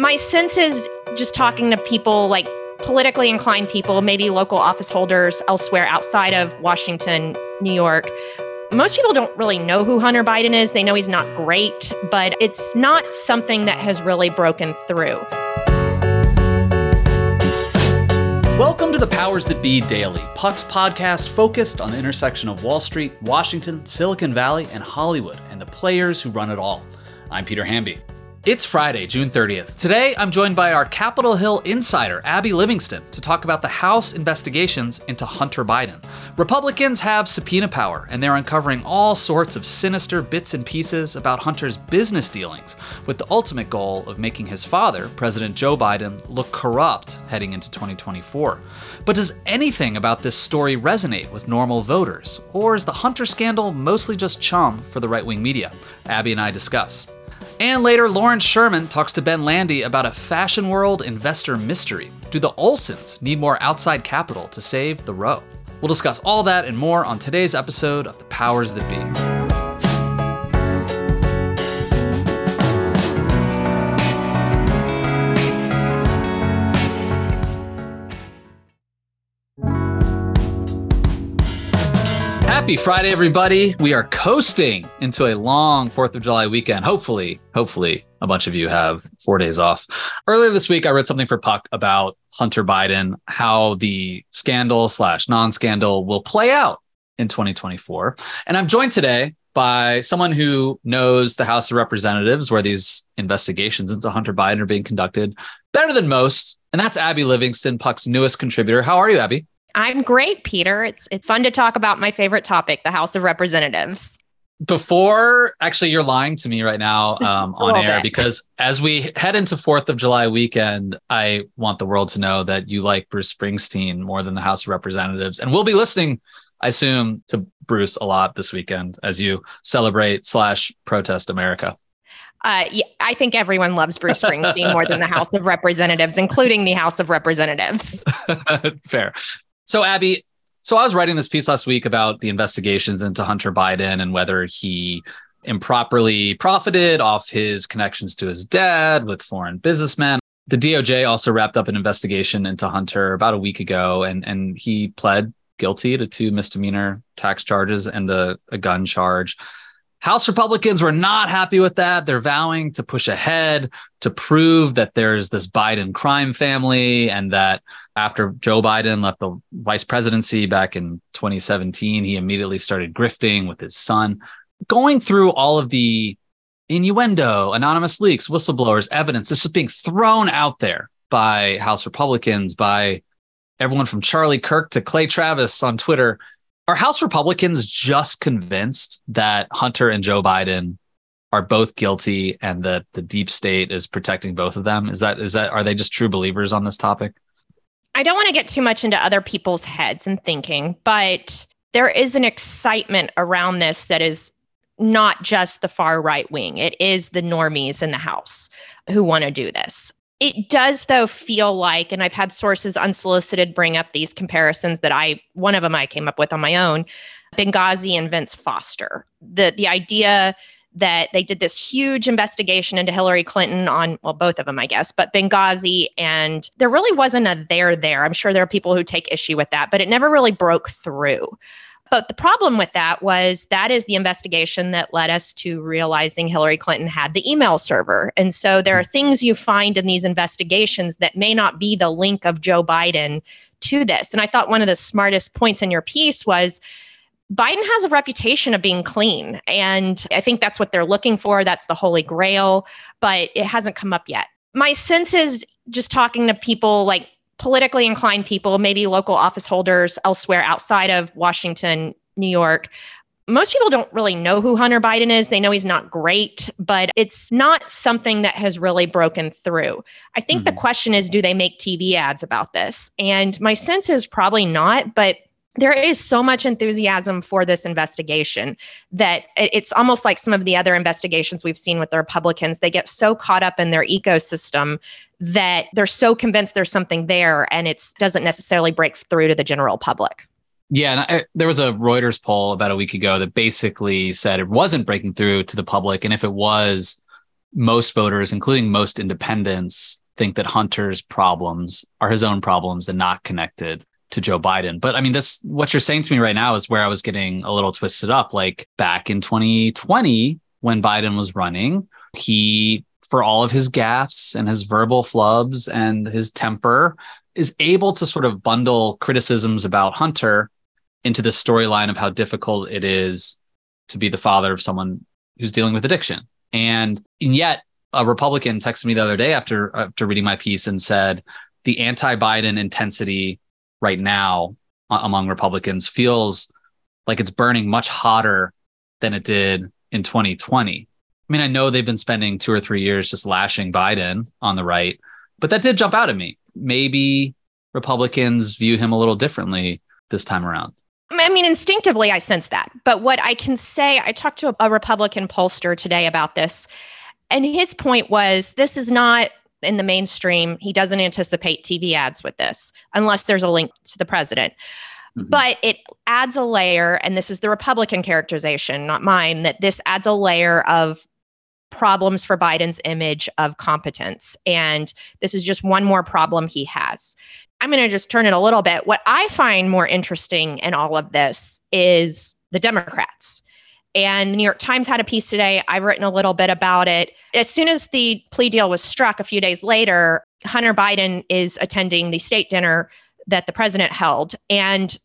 My sense is just talking to people like politically inclined people, maybe local office holders elsewhere outside of Washington, New York. Most people don't really know who Hunter Biden is. They know he's not great, but it's not something that has really broken through. Welcome to the Powers That Be Daily, Puck's podcast focused on the intersection of Wall Street, Washington, Silicon Valley, and Hollywood, and the players who run it all. I'm Peter Hamby. It's Friday, June 30th. Today, I'm joined by our Capitol Hill insider, Abby Livingston, to talk about the House investigations into Hunter Biden. Republicans have subpoena power, and they're uncovering all sorts of sinister bits and pieces about Hunter's business dealings, with the ultimate goal of making his father, President Joe Biden, look corrupt heading into 2024. But does anything about this story resonate with normal voters? Or is the Hunter scandal mostly just chum for the right wing media? Abby and I discuss. And later, Lauren Sherman talks to Ben Landy about a fashion world investor mystery. Do the Olsens need more outside capital to save the row? We'll discuss all that and more on today's episode of The Powers That Be. Happy Friday, everybody. We are coasting into a long 4th of July weekend. Hopefully, hopefully, a bunch of you have four days off. Earlier this week, I read something for Puck about Hunter Biden, how the scandal slash non scandal will play out in 2024. And I'm joined today by someone who knows the House of Representatives, where these investigations into Hunter Biden are being conducted better than most. And that's Abby Livingston, Puck's newest contributor. How are you, Abby? I'm great, Peter. It's it's fun to talk about my favorite topic, the House of Representatives. Before, actually, you're lying to me right now um, on air bit. because as we head into Fourth of July weekend, I want the world to know that you like Bruce Springsteen more than the House of Representatives, and we'll be listening, I assume, to Bruce a lot this weekend as you celebrate slash protest America. Uh, yeah, I think everyone loves Bruce Springsteen more than the House of Representatives, including the House of Representatives. Fair. So, Abby, so I was writing this piece last week about the investigations into Hunter Biden and whether he improperly profited off his connections to his dad with foreign businessmen. The DOJ also wrapped up an investigation into Hunter about a week ago, and, and he pled guilty to two misdemeanor tax charges and a, a gun charge. House Republicans were not happy with that. They're vowing to push ahead to prove that there's this Biden crime family and that after Joe Biden left the vice presidency back in 2017, he immediately started grifting with his son. Going through all of the innuendo, anonymous leaks, whistleblowers, evidence, this is being thrown out there by House Republicans, by everyone from Charlie Kirk to Clay Travis on Twitter are House Republicans just convinced that Hunter and Joe Biden are both guilty and that the deep state is protecting both of them? Is that is that are they just true believers on this topic? I don't want to get too much into other people's heads and thinking, but there is an excitement around this that is not just the far right wing. It is the normies in the House who want to do this. It does, though, feel like, and I've had sources unsolicited bring up these comparisons that I, one of them I came up with on my own, Benghazi and Vince Foster. The the idea that they did this huge investigation into Hillary Clinton on, well, both of them, I guess, but Benghazi, and there really wasn't a there there. I'm sure there are people who take issue with that, but it never really broke through. But the problem with that was that is the investigation that led us to realizing Hillary Clinton had the email server. And so there are things you find in these investigations that may not be the link of Joe Biden to this. And I thought one of the smartest points in your piece was Biden has a reputation of being clean. And I think that's what they're looking for. That's the holy grail, but it hasn't come up yet. My sense is just talking to people like politically inclined people, maybe local office holders elsewhere outside of Washington, New York, most people don't really know who Hunter Biden is. They know he's not great, but it's not something that has really broken through. I think mm-hmm. the question is do they make TV ads about this? And my sense is probably not, but there is so much enthusiasm for this investigation that it's almost like some of the other investigations we've seen with the Republicans. They get so caught up in their ecosystem that they're so convinced there's something there and it doesn't necessarily break through to the general public. Yeah, and I, there was a Reuters poll about a week ago that basically said it wasn't breaking through to the public, and if it was, most voters, including most independents, think that Hunter's problems are his own problems and not connected to Joe Biden. But I mean, this what you're saying to me right now is where I was getting a little twisted up. Like back in 2020, when Biden was running, he, for all of his gaffes and his verbal flubs and his temper, is able to sort of bundle criticisms about Hunter into the storyline of how difficult it is to be the father of someone who's dealing with addiction. And, and yet, a Republican texted me the other day after after reading my piece and said the anti-Biden intensity right now among Republicans feels like it's burning much hotter than it did in 2020. I mean, I know they've been spending two or three years just lashing Biden on the right, but that did jump out at me. Maybe Republicans view him a little differently this time around. I mean, instinctively, I sense that. But what I can say, I talked to a Republican pollster today about this, and his point was this is not in the mainstream. He doesn't anticipate TV ads with this unless there's a link to the president. Mm-hmm. But it adds a layer, and this is the Republican characterization, not mine, that this adds a layer of problems for Biden's image of competence. And this is just one more problem he has. I'm going to just turn it a little bit. What I find more interesting in all of this is the Democrats. And the New York Times had a piece today. I've written a little bit about it. As soon as the plea deal was struck a few days later, Hunter Biden is attending the state dinner that the president held. And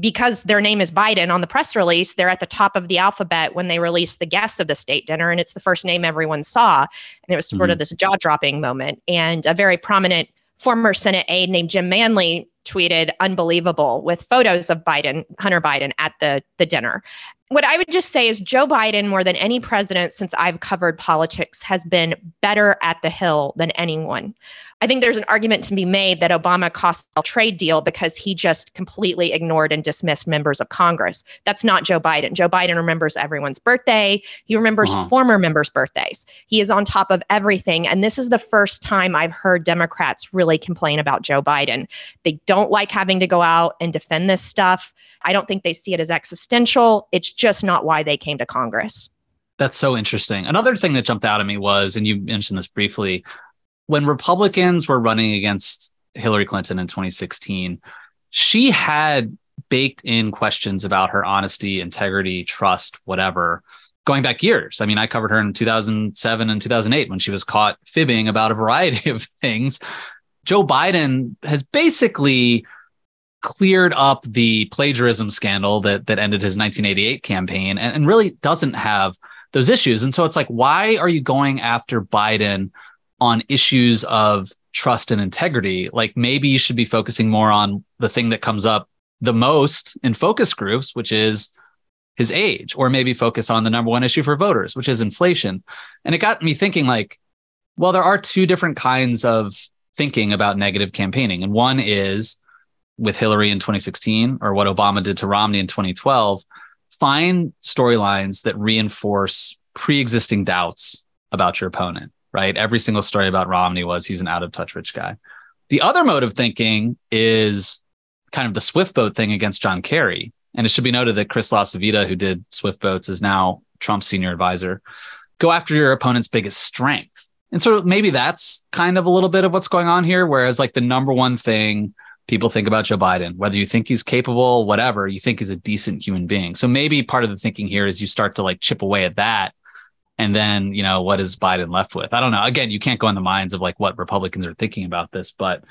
because their name is Biden on the press release, they're at the top of the alphabet when they release the guests of the state dinner. And it's the first name everyone saw. And it was sort mm-hmm. of this jaw dropping moment. And a very prominent former Senate aide named Jim Manley tweeted unbelievable with photos of Biden, Hunter Biden at the, the dinner. What I would just say is Joe Biden, more than any president since I've covered politics, has been better at the Hill than anyone. I think there's an argument to be made that Obama cost a trade deal because he just completely ignored and dismissed members of Congress. That's not Joe Biden. Joe Biden remembers everyone's birthday. He remembers uh-huh. former members' birthdays. He is on top of everything. And this is the first time I've heard Democrats really complain about Joe Biden. They don't like having to go out and defend this stuff. I don't think they see it as existential. It's just not why they came to Congress. That's so interesting. Another thing that jumped out at me was, and you mentioned this briefly, when Republicans were running against Hillary Clinton in 2016, she had baked in questions about her honesty, integrity, trust, whatever, going back years. I mean, I covered her in 2007 and 2008 when she was caught fibbing about a variety of things. Joe Biden has basically cleared up the plagiarism scandal that that ended his 1988 campaign and, and really doesn't have those issues. And so it's like, why are you going after Biden on issues of trust and integrity, like maybe you should be focusing more on the thing that comes up the most in focus groups, which is his age, or maybe focus on the number one issue for voters, which is inflation. And it got me thinking like, well, there are two different kinds of thinking about negative campaigning. And one is with Hillary in 2016 or what Obama did to Romney in 2012, find storylines that reinforce pre-existing doubts about your opponent right? Every single story about Romney was he's an out of touch rich guy. The other mode of thinking is kind of the Swift boat thing against John Kerry. And it should be noted that Chris LaCivita, who did Swift boats, is now Trump's senior advisor. Go after your opponent's biggest strength. And so maybe that's kind of a little bit of what's going on here. Whereas, like, the number one thing people think about Joe Biden, whether you think he's capable, whatever, you think he's a decent human being. So maybe part of the thinking here is you start to like chip away at that and then, you know, what is Biden left with? I don't know. Again, you can't go in the minds of like what Republicans are thinking about this. But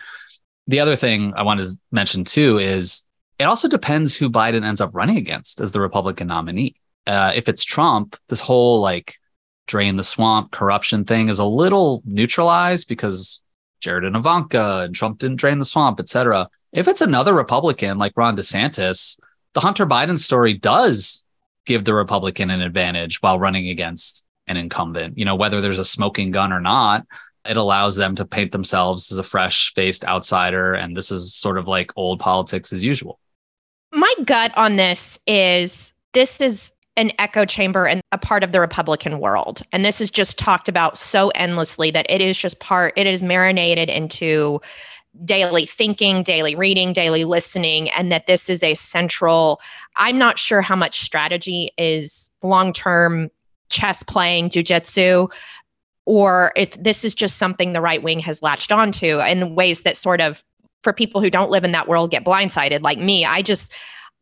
the other thing I want to mention too is it also depends who Biden ends up running against as the Republican nominee. Uh, if it's Trump, this whole like drain the swamp corruption thing is a little neutralized because Jared and Ivanka and Trump didn't drain the swamp, etc. If it's another Republican like Ron DeSantis, the Hunter Biden story does give the Republican an advantage while running against an incumbent. You know, whether there's a smoking gun or not, it allows them to paint themselves as a fresh faced outsider. And this is sort of like old politics as usual. My gut on this is this is an echo chamber and a part of the Republican world. And this is just talked about so endlessly that it is just part, it is marinated into daily thinking, daily reading, daily listening, and that this is a central. I'm not sure how much strategy is long term chess playing, jujitsu, or if this is just something the right wing has latched onto in ways that sort of for people who don't live in that world get blindsided like me i just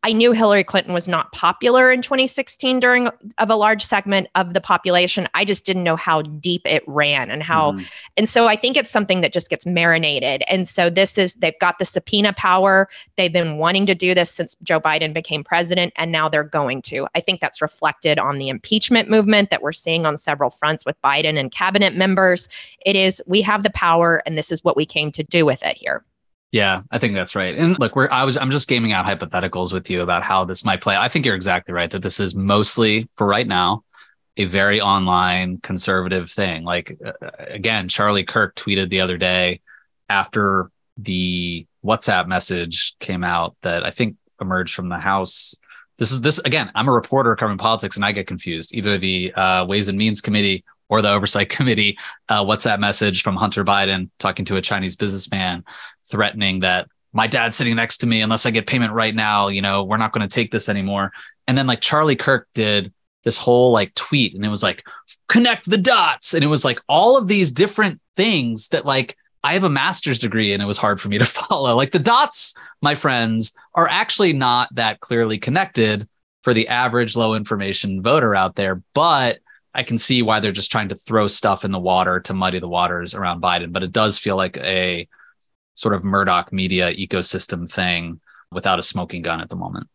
I knew Hillary Clinton was not popular in 2016 during of a large segment of the population. I just didn't know how deep it ran and how mm-hmm. and so I think it's something that just gets marinated. And so this is they've got the subpoena power. They've been wanting to do this since Joe Biden became president and now they're going to. I think that's reflected on the impeachment movement that we're seeing on several fronts with Biden and cabinet members. It is we have the power and this is what we came to do with it here. Yeah, I think that's right. And look, we're I was I'm just gaming out hypotheticals with you about how this might play. I think you're exactly right that this is mostly for right now a very online conservative thing. Like uh, again, Charlie Kirk tweeted the other day after the WhatsApp message came out that I think emerged from the House. This is this again. I'm a reporter covering politics, and I get confused. Either the uh, Ways and Means Committee or the Oversight Committee uh, WhatsApp message from Hunter Biden talking to a Chinese businessman, threatening that my dad's sitting next to me. Unless I get payment right now, you know, we're not going to take this anymore. And then like Charlie Kirk did this whole like tweet, and it was like connect the dots, and it was like all of these different things that like I have a master's degree and it was hard for me to follow. Like the dots, my friends, are actually not that clearly connected for the average low information voter out there, but I can see why they're just trying to throw stuff in the water to muddy the waters around Biden, but it does feel like a sort of Murdoch media ecosystem thing without a smoking gun at the moment.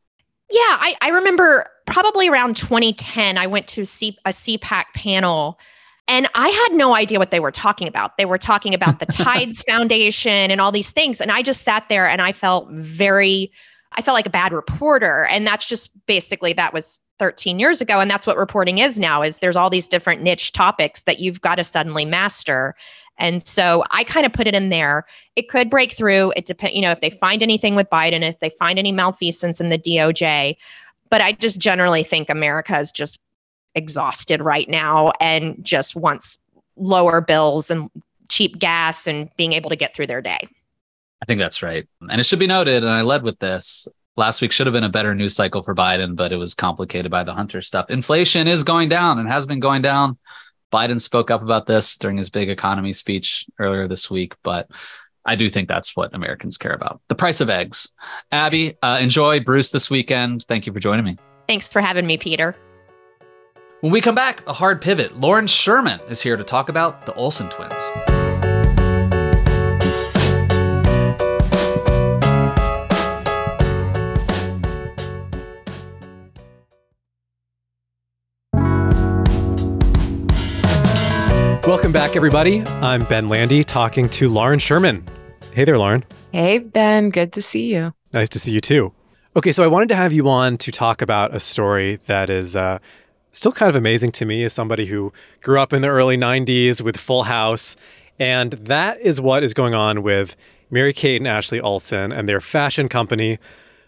Yeah, I, I remember probably around 2010, I went to C, a CPAC panel and I had no idea what they were talking about. They were talking about the Tides Foundation and all these things. And I just sat there and I felt very, I felt like a bad reporter. And that's just basically that was 13 years ago. And that's what reporting is now is there's all these different niche topics that you've got to suddenly master. And so i kind of put it in there. It could break through. It depends you know if they find anything with biden if they find any malfeasance in the doj but i just generally think america is just exhausted right now and just wants lower bills and cheap gas and being able to get through their day I think that's right. And it should be noted, and I led with this last week should have been a better news cycle for Biden, but it was complicated by the Hunter stuff. Inflation is going down and has been going down. Biden spoke up about this during his big economy speech earlier this week, but I do think that's what Americans care about. The price of eggs. Abby, uh, enjoy Bruce this weekend. Thank you for joining me. Thanks for having me, Peter. When we come back, a hard pivot. Lauren Sherman is here to talk about the Olsen twins. Welcome back, everybody. I'm Ben Landy talking to Lauren Sherman. Hey there, Lauren. Hey, Ben. Good to see you. Nice to see you too. Okay, so I wanted to have you on to talk about a story that is uh, still kind of amazing to me as somebody who grew up in the early 90s with Full House. And that is what is going on with Mary Kate and Ashley Olsen and their fashion company,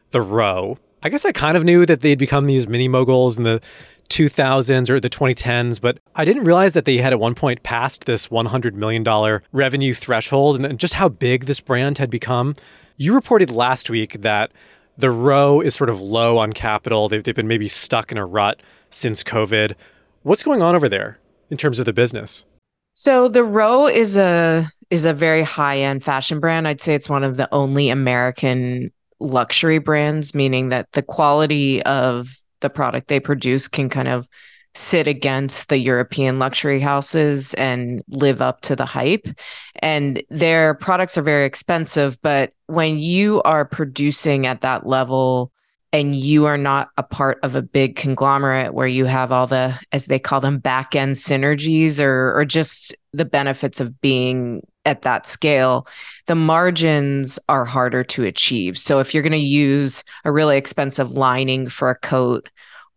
The Row. I guess I kind of knew that they'd become these mini moguls in the 2000s or the 2010s, but I didn't realize that they had at one point passed this $100 million revenue threshold and just how big this brand had become. You reported last week that the row is sort of low on capital. They've, they've been maybe stuck in a rut since COVID. What's going on over there in terms of the business? So the row is a is a very high end fashion brand. I'd say it's one of the only American luxury brands, meaning that the quality of the product they produce can kind of sit against the European luxury houses and live up to the hype. And their products are very expensive, but when you are producing at that level and you are not a part of a big conglomerate where you have all the, as they call them, back end synergies or, or just the benefits of being at that scale, the margins are harder to achieve. So if you're going to use a really expensive lining for a coat,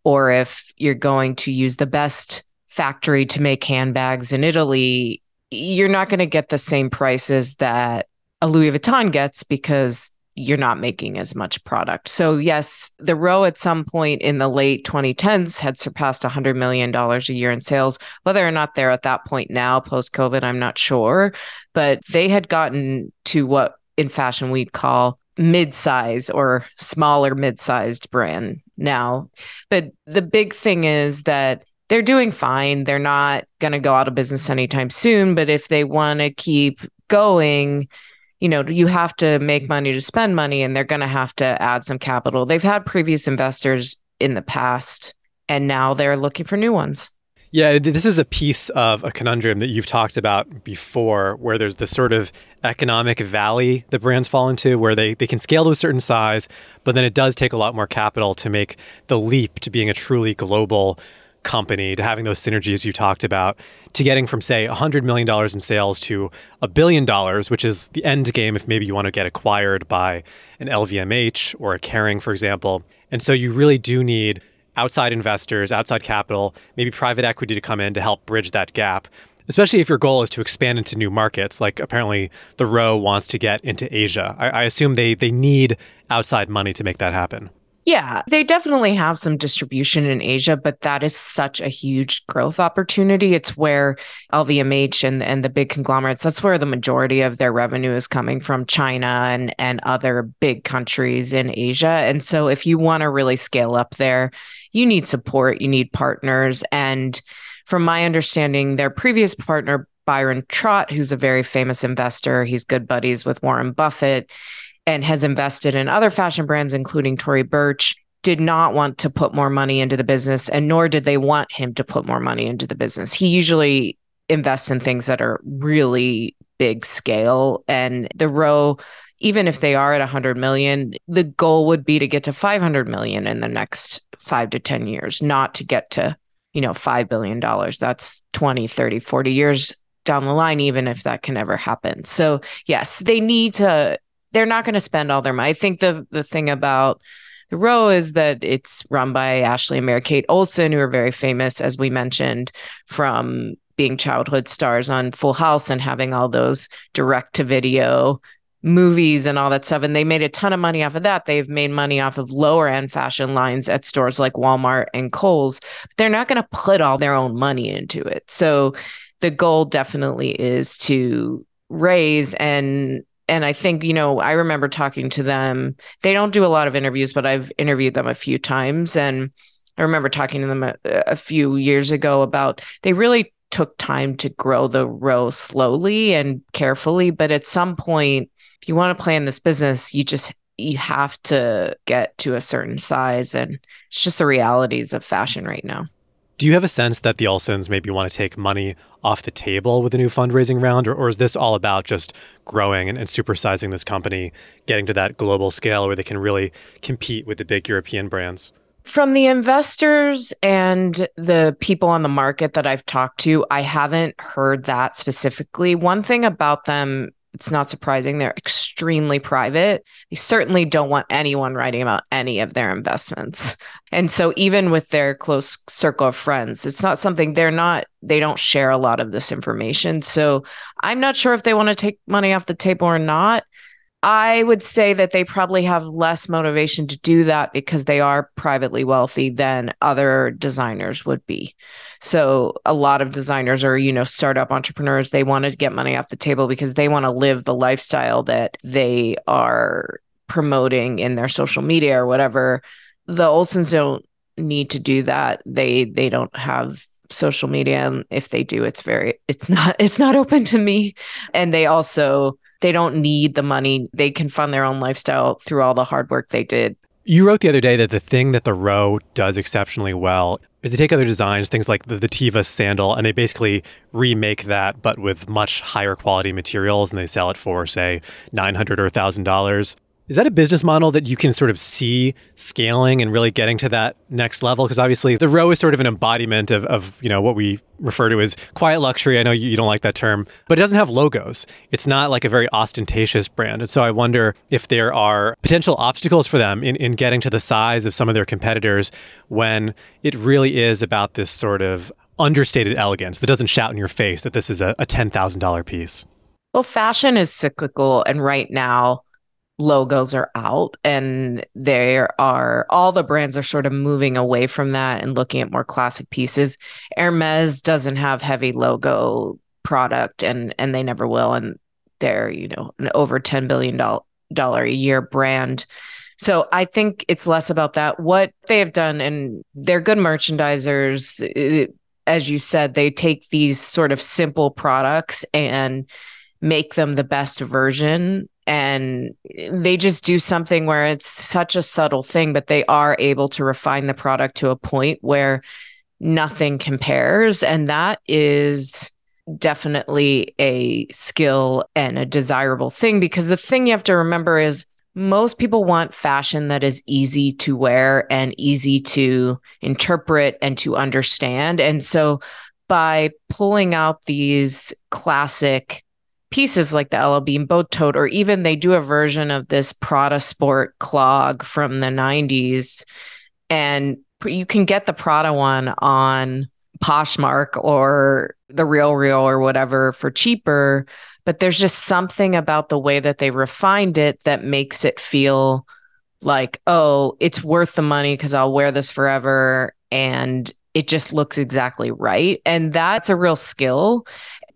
or if you're going to use the best factory to make handbags in Italy, you're not going to get the same prices that a Louis Vuitton gets because you're not making as much product. So, yes, the row at some point in the late 2010s had surpassed $100 million a year in sales. Whether or not they're at that point now, post COVID, I'm not sure. But they had gotten to what in fashion we'd call mid-size or smaller mid-sized brand now. But the big thing is that they're doing fine. They're not going to go out of business anytime soon. But if they want to keep going, you know, you have to make mm-hmm. money to spend money and they're going to have to add some capital. They've had previous investors in the past and now they're looking for new ones. Yeah, this is a piece of a conundrum that you've talked about before, where there's the sort of economic valley that brands fall into, where they, they can scale to a certain size, but then it does take a lot more capital to make the leap to being a truly global company, to having those synergies you talked about, to getting from, say, $100 million in sales to a billion dollars, which is the end game if maybe you want to get acquired by an LVMH or a Kering for example. And so you really do need outside investors, outside capital, maybe private equity to come in to help bridge that gap. Especially if your goal is to expand into new markets, like apparently the Row wants to get into Asia. I, I assume they they need outside money to make that happen. Yeah, they definitely have some distribution in Asia, but that is such a huge growth opportunity. It's where LVMH and, and the big conglomerates, that's where the majority of their revenue is coming from China and, and other big countries in Asia. And so if you want to really scale up there, you need support, you need partners. And from my understanding, their previous partner, Byron Trott, who's a very famous investor, he's good buddies with Warren Buffett and has invested in other fashion brands, including Tory Burch, did not want to put more money into the business, and nor did they want him to put more money into the business. He usually invests in things that are really big scale. And the row, even if they are at 100 million, the goal would be to get to 500 million in the next five to 10 years, not to get to, you know, $5 billion. That's 20, 30, 40 years down the line, even if that can ever happen. So, yes, they need to they're not going to spend all their money. I think the the thing about the row is that it's run by Ashley and Mary Kate Olsen, who are very famous, as we mentioned, from being childhood stars on Full House and having all those direct to video movies and all that stuff. And they made a ton of money off of that. They've made money off of lower end fashion lines at stores like Walmart and Kohl's. But they're not going to put all their own money into it. So the goal definitely is to raise and and I think, you know, I remember talking to them. They don't do a lot of interviews, but I've interviewed them a few times. And I remember talking to them a, a few years ago about they really took time to grow the row slowly and carefully. But at some point, if you want to play in this business, you just you have to get to a certain size and it's just the realities of fashion right now. Do you have a sense that the Olsens maybe want to take money off the table with a new fundraising round, or, or is this all about just growing and, and supersizing this company, getting to that global scale where they can really compete with the big European brands? From the investors and the people on the market that I've talked to, I haven't heard that specifically. One thing about them it's not surprising they're extremely private. They certainly don't want anyone writing about any of their investments. And so even with their close circle of friends, it's not something they're not they don't share a lot of this information. So I'm not sure if they want to take money off the table or not. I would say that they probably have less motivation to do that because they are privately wealthy than other designers would be. So a lot of designers are, you know, startup entrepreneurs, they want to get money off the table because they want to live the lifestyle that they are promoting in their social media or whatever. The Olsens don't need to do that. They they don't have social media and if they do it's very it's not it's not open to me and they also they don't need the money. They can fund their own lifestyle through all the hard work they did. You wrote the other day that the thing that the row does exceptionally well is they take other designs, things like the, the Teva sandal, and they basically remake that, but with much higher quality materials, and they sell it for, say, 900 or $1,000. Is that a business model that you can sort of see scaling and really getting to that next level? Because obviously the row is sort of an embodiment of, of you know what we refer to as quiet luxury. I know you, you don't like that term, but it doesn't have logos. It's not like a very ostentatious brand. And so I wonder if there are potential obstacles for them in, in getting to the size of some of their competitors when it really is about this sort of understated elegance that doesn't shout in your face that this is a, a $10,000 piece. Well, fashion is cyclical. And right now, logos are out and there are all the brands are sort of moving away from that and looking at more classic pieces hermes doesn't have heavy logo product and and they never will and they're you know an over 10 billion dollar a year brand So I think it's less about that. What they have done, and they're good merchandisers. It, as you said, they take these sort of simple products and make them the best version. And they just do something where it's such a subtle thing, but they are able to refine the product to a point where nothing compares. And that is definitely a skill and a desirable thing because the thing you have to remember is most people want fashion that is easy to wear and easy to interpret and to understand. And so by pulling out these classic pieces like the LL Bean boat tote, or even they do a version of this Prada Sport clog from the 90s. And you can get the Prada one on Poshmark or the Real Real or whatever for cheaper. But there's just something about the way that they refined it that makes it feel like, oh, it's worth the money because I'll wear this forever. And it just looks exactly right. And that's a real skill.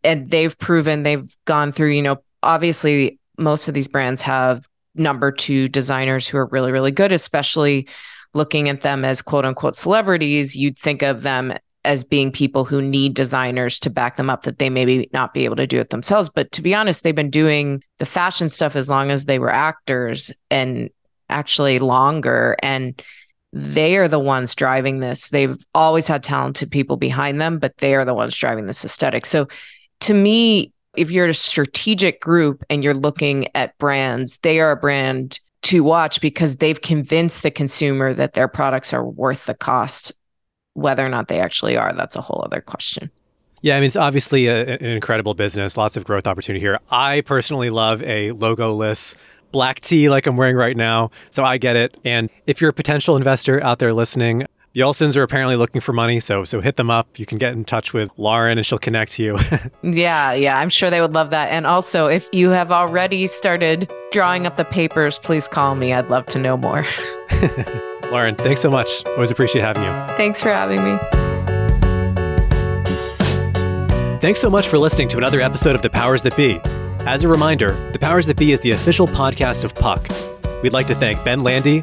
And they've proven they've gone through, you know, obviously, most of these brands have number two designers who are really, really good, especially looking at them as quote unquote celebrities. You'd think of them as being people who need designers to back them up that they maybe not be able to do it themselves. But to be honest, they've been doing the fashion stuff as long as they were actors and actually longer. And they are the ones driving this. They've always had talented people behind them, but they are the ones driving this aesthetic. So to me, if you're a strategic group and you're looking at brands, they are a brand to watch because they've convinced the consumer that their products are worth the cost whether or not they actually are, that's a whole other question. Yeah, I mean, it's obviously a, an incredible business, lots of growth opportunity here. I personally love a logoless black tee like I'm wearing right now, so I get it. And if you're a potential investor out there listening, the Olsens are apparently looking for money, so so hit them up. You can get in touch with Lauren and she'll connect you. yeah, yeah, I'm sure they would love that. And also, if you have already started drawing up the papers, please call me. I'd love to know more. Lauren, thanks so much. Always appreciate having you. Thanks for having me. Thanks so much for listening to another episode of The Powers That Be. As a reminder, The Powers That Be is the official podcast of Puck. We'd like to thank Ben Landy,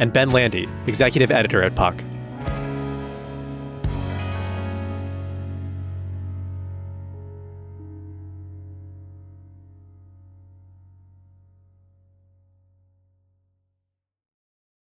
and Ben Landy, executive editor at Puck.